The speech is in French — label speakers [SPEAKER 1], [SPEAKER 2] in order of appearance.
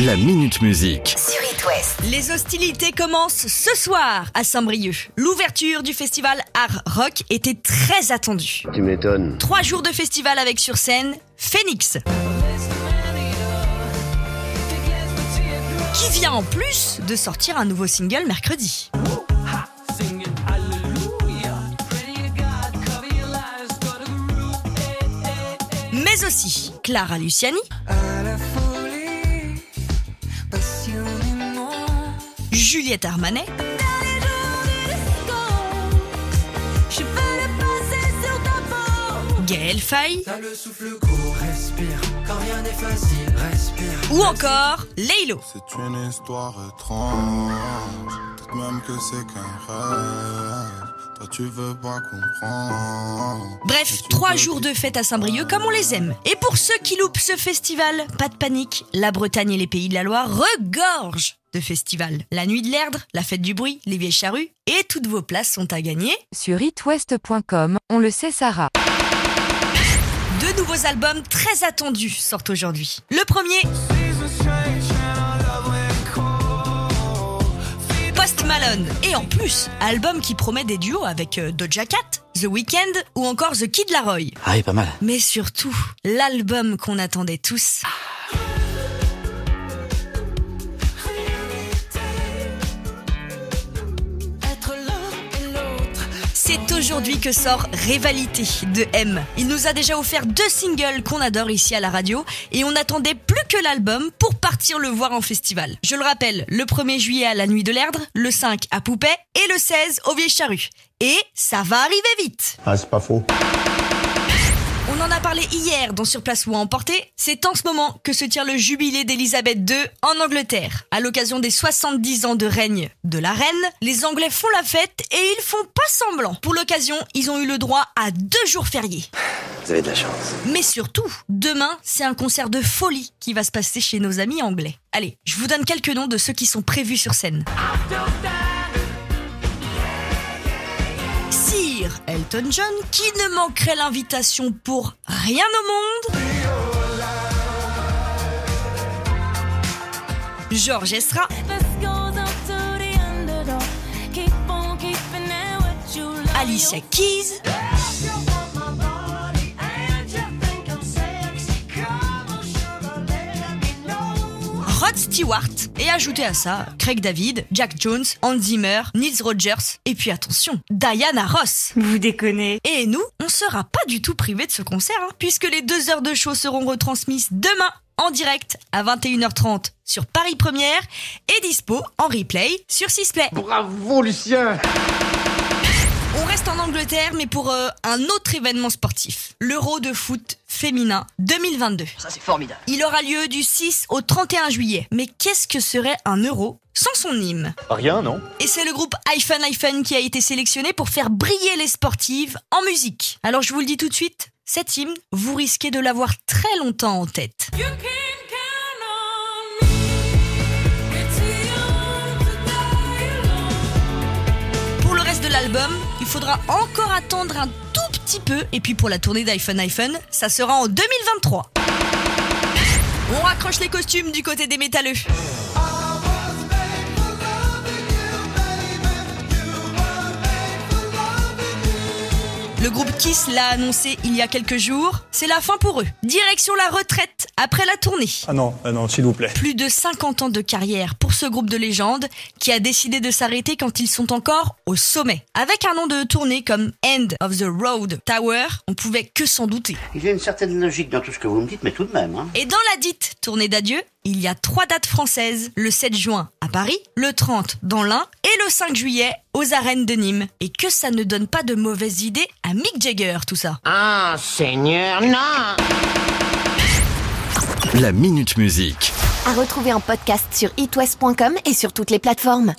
[SPEAKER 1] La Minute Musique.
[SPEAKER 2] sur It West.
[SPEAKER 3] Les hostilités commencent ce soir à Saint-Brieuc. L'ouverture du festival Art Rock était très attendue.
[SPEAKER 4] Tu m'étonnes.
[SPEAKER 3] Trois jours de festival avec sur scène Phoenix. Qui vient en plus de sortir un nouveau single mercredi. Mais aussi Clara Luciani, Juliette Armanet, Gaël Faye
[SPEAKER 5] le souffle court, respire. Quand rien n'est facile, respire.
[SPEAKER 3] ou encore Laylo.
[SPEAKER 6] C'est une histoire étrange, peut-être même que c'est qu'un rêve. Toi tu veux pas comprendre.
[SPEAKER 3] Bref, trois jours de fête à Saint-Brieuc comme on les aime. Et pour ceux qui loupent ce festival, pas de panique, la Bretagne et les Pays de la Loire regorgent de festivals. La Nuit de l'Erdre, la Fête du Bruit, les Vieilles Charrues, et toutes vos places sont à gagner.
[SPEAKER 7] Sur itwest.com, on le sait Sarah.
[SPEAKER 3] Deux nouveaux albums très attendus sortent aujourd'hui. Le premier, Post Malone. Et en plus, album qui promet des duos avec euh, Doja Cat, The Weeknd ou encore The Kid Laroi.
[SPEAKER 4] Ah oui, pas mal.
[SPEAKER 3] Mais surtout, l'album qu'on attendait tous. C'est aujourd'hui que sort Rivalité de M. Il nous a déjà offert deux singles qu'on adore ici à la radio et on attendait plus que l'album pour partir le voir en festival. Je le rappelle, le 1er juillet à la Nuit de l'Erdre, le 5 à Poupée et le 16 au Vieille Charrue. Et ça va arriver vite.
[SPEAKER 8] Ah, c'est pas faux.
[SPEAKER 3] On en a parlé hier dans Sur Place ou à Emporter. C'est en ce moment que se tient le jubilé d'Elisabeth II en Angleterre. À l'occasion des 70 ans de règne de la reine, les Anglais font la fête et ils font pas semblant. Pour l'occasion, ils ont eu le droit à deux jours fériés.
[SPEAKER 4] Vous avez de la chance.
[SPEAKER 3] Mais surtout, demain, c'est un concert de folie qui va se passer chez nos amis anglais. Allez, je vous donne quelques noms de ceux qui sont prévus sur scène. Elton John, qui ne manquerait l'invitation pour rien au monde? Georges Ezra, Alicia Keys, Rod Stewart et ajoutez à ça Craig David, Jack Jones, Hans Zimmer, Nils Rogers et puis attention, Diana Ross.
[SPEAKER 9] Vous déconnez.
[SPEAKER 3] Et nous, on sera pas du tout privés de ce concert hein, puisque les deux heures de show seront retransmises demain en direct à 21h30 sur Paris Première et dispo en replay sur Sisplay.
[SPEAKER 8] Bravo, Lucien!
[SPEAKER 3] On reste en Angleterre, mais pour euh, un autre événement sportif, l'Euro de foot féminin 2022.
[SPEAKER 2] Ça, c'est formidable.
[SPEAKER 3] Il aura lieu du 6 au 31 juillet. Mais qu'est-ce que serait un euro sans son hymne?
[SPEAKER 8] Rien, non?
[SPEAKER 3] Et c'est le groupe iPhone iPhone qui a été sélectionné pour faire briller les sportives en musique. Alors je vous le dis tout de suite, cet hymne, vous risquez de l'avoir très longtemps en tête. Pour le reste de l'album, il faudra encore attendre un tout Et puis pour la tournée d'iPhone iPhone, ça sera en 2023. On raccroche les costumes du côté des métalleux. Le groupe Kiss l'a annoncé il y a quelques jours. C'est la fin pour eux. Direction la retraite après la tournée.
[SPEAKER 8] Ah non, ah non, s'il vous plaît.
[SPEAKER 3] Plus de 50 ans de carrière pour ce groupe de légende qui a décidé de s'arrêter quand ils sont encore au sommet. Avec un nom de tournée comme End of the Road Tower, on pouvait que s'en douter.
[SPEAKER 4] Il y a une certaine logique dans tout ce que vous me dites, mais tout de même. Hein.
[SPEAKER 3] Et dans la dite tournée d'adieu, il y a trois dates françaises. Le 7 juin à Paris, le 30 dans l'Ain et le 5 juillet aux arènes de Nîmes. Et que ça ne donne pas de mauvaises idées à Mick Jagger tout ça.
[SPEAKER 2] Ah, Seigneur, non
[SPEAKER 1] La Minute Musique.
[SPEAKER 2] À retrouver en podcast sur itwest.com et sur toutes les plateformes.